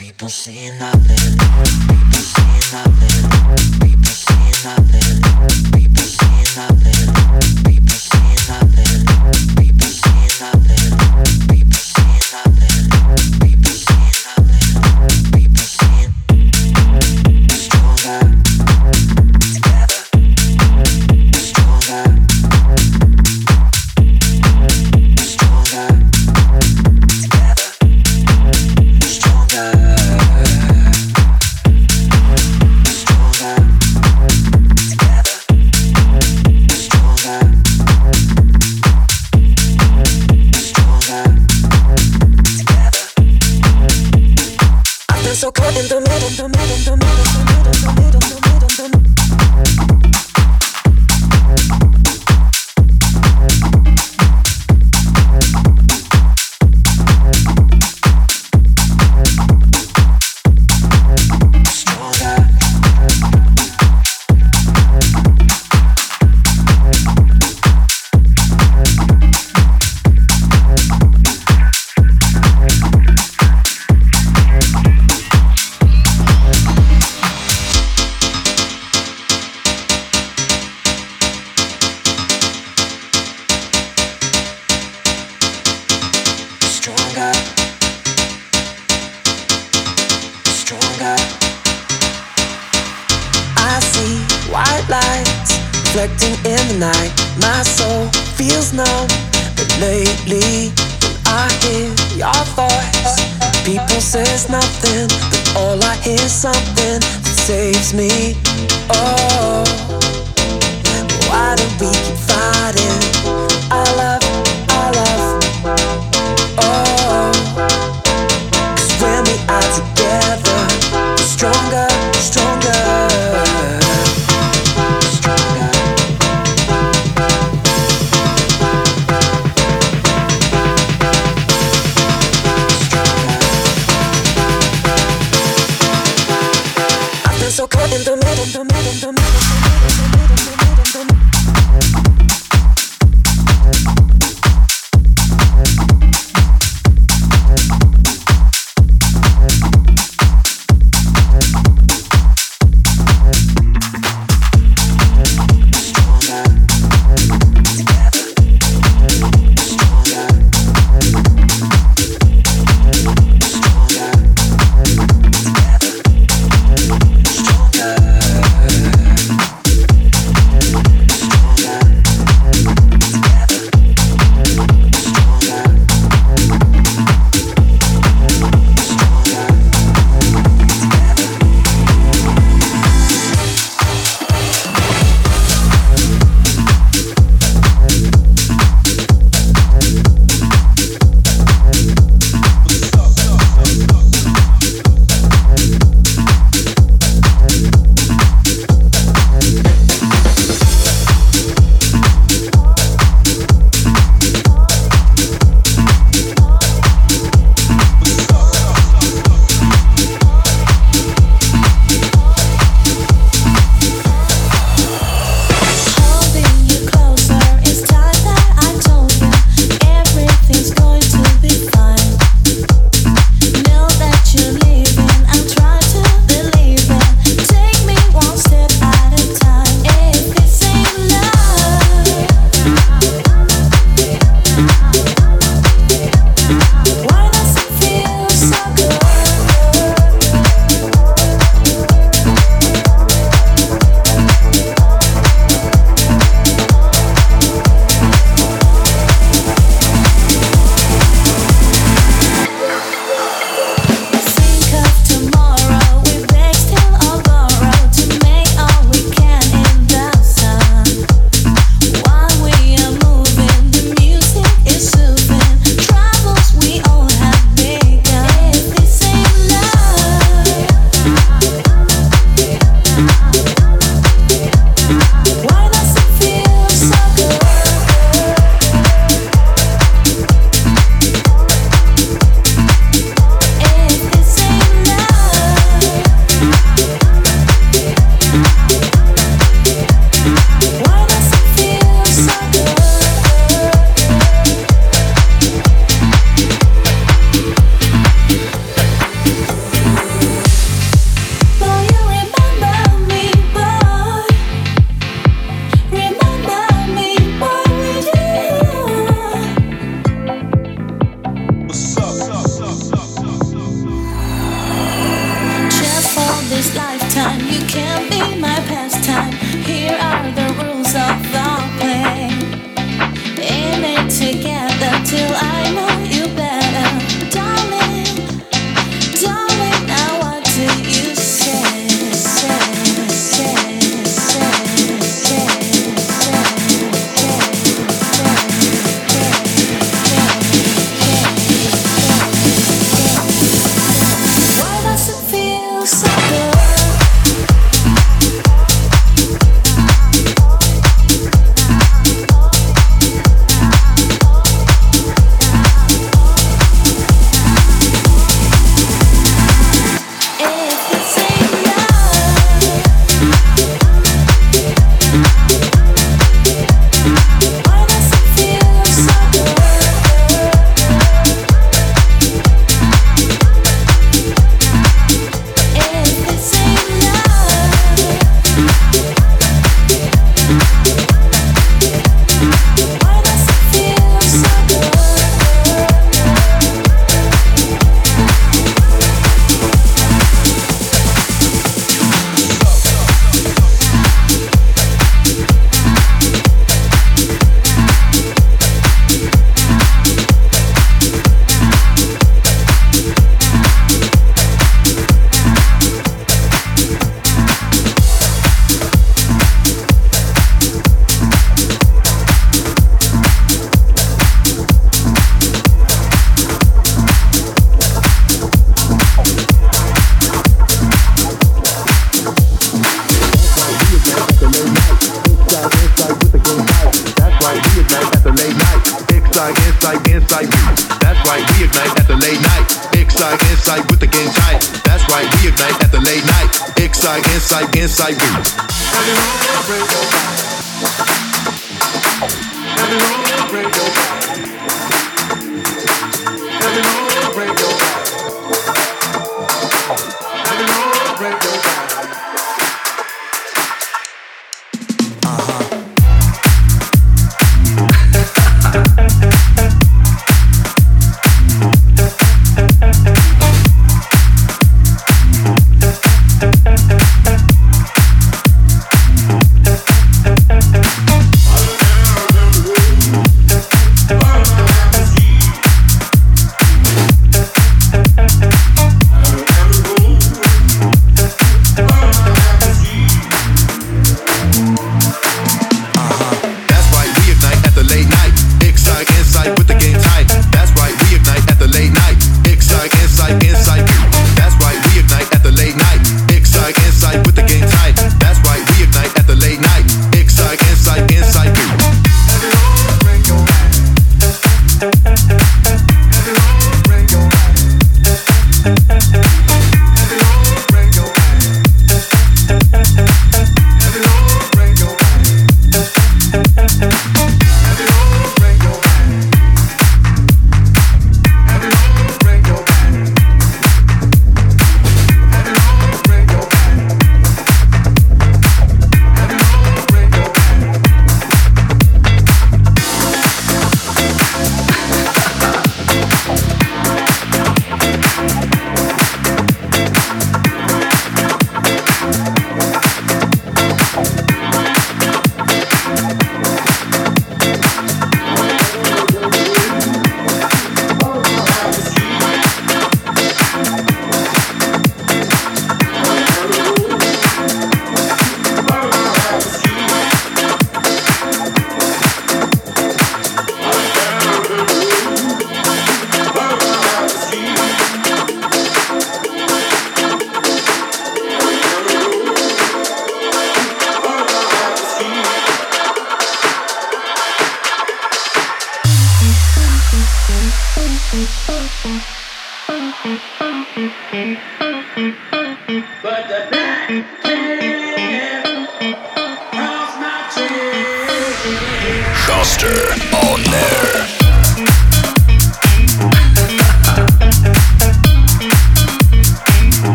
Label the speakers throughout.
Speaker 1: people see nothing, people see nothing,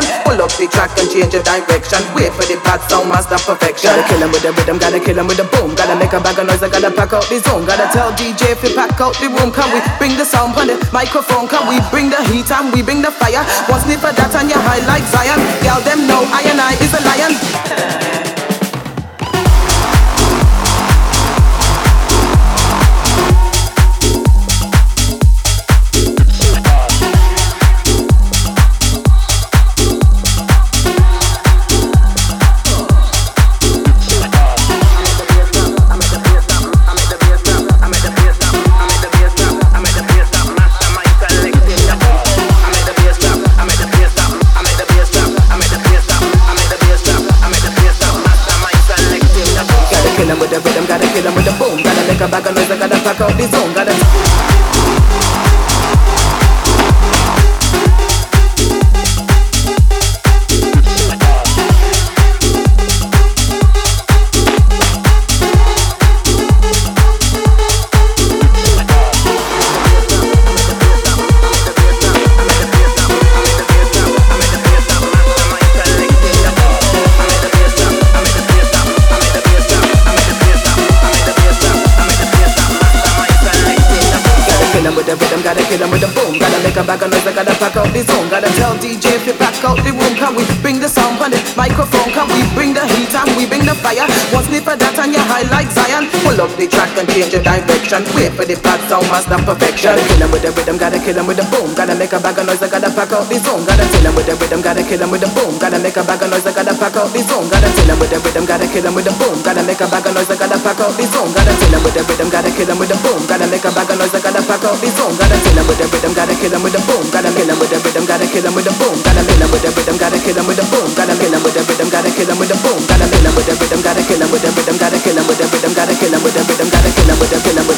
Speaker 2: Zion. Pull up the track and change the direction. Wait for the bad sound, master perfection. Gotta kill him with the rhythm, gotta kill him with the boom. Gotta make a bag of noise, I gotta pack out the zone. Gotta tell DJ if he pack out the room. Can we bring the sound on the microphone? Can we bring the heat and we bring the fire? One sniff of that and you high like Zion. Y'all them know I and I is a lion. Bag of noise, I gotta pack out the zone, gotta. Kill him with the boom. Gotta make a bag of noise, I gotta pack out the zone. Gotta tell DJ if you pack out the room. Can we bring the sound on the microphone? Can we bring the heat and we bring the fire? One snip of that and you high like Zion. Pull up the track and change the direction. Wait for the bad sound, master perfection. Gotta kill him with the rhythm, gotta kill him with the boom. Gotta make a bag of noise, I gotta pack out the zone. Gotta kill him with the rhythm, gotta kill him with the boom. Gotta make a bag of noise, I gotta pack out the zone. Gotta kill him with the rhythm, gotta kill him with the boom. Gotta make a bag of noise, I gotta pack out the zone. Gotta kill him with the rhythm, gotta kill him with the boom. Gotta make a bag of noise, I gotta pack out the zone. Gotta with the rhythm, gotta kill him with the boom. Gotta kill him with the rhythm, gotta kill him with the boom. Gotta kill him with the rhythm, gotta kill him with the boom. Gotta kill him with the rhythm, gotta kill him with the boom. Gotta kill him with the rhythm, gotta kill him with the rhythm, gotta kill him with the rhythm, gotta kill him with the rhythm, gotta kill him with the with the kill him with the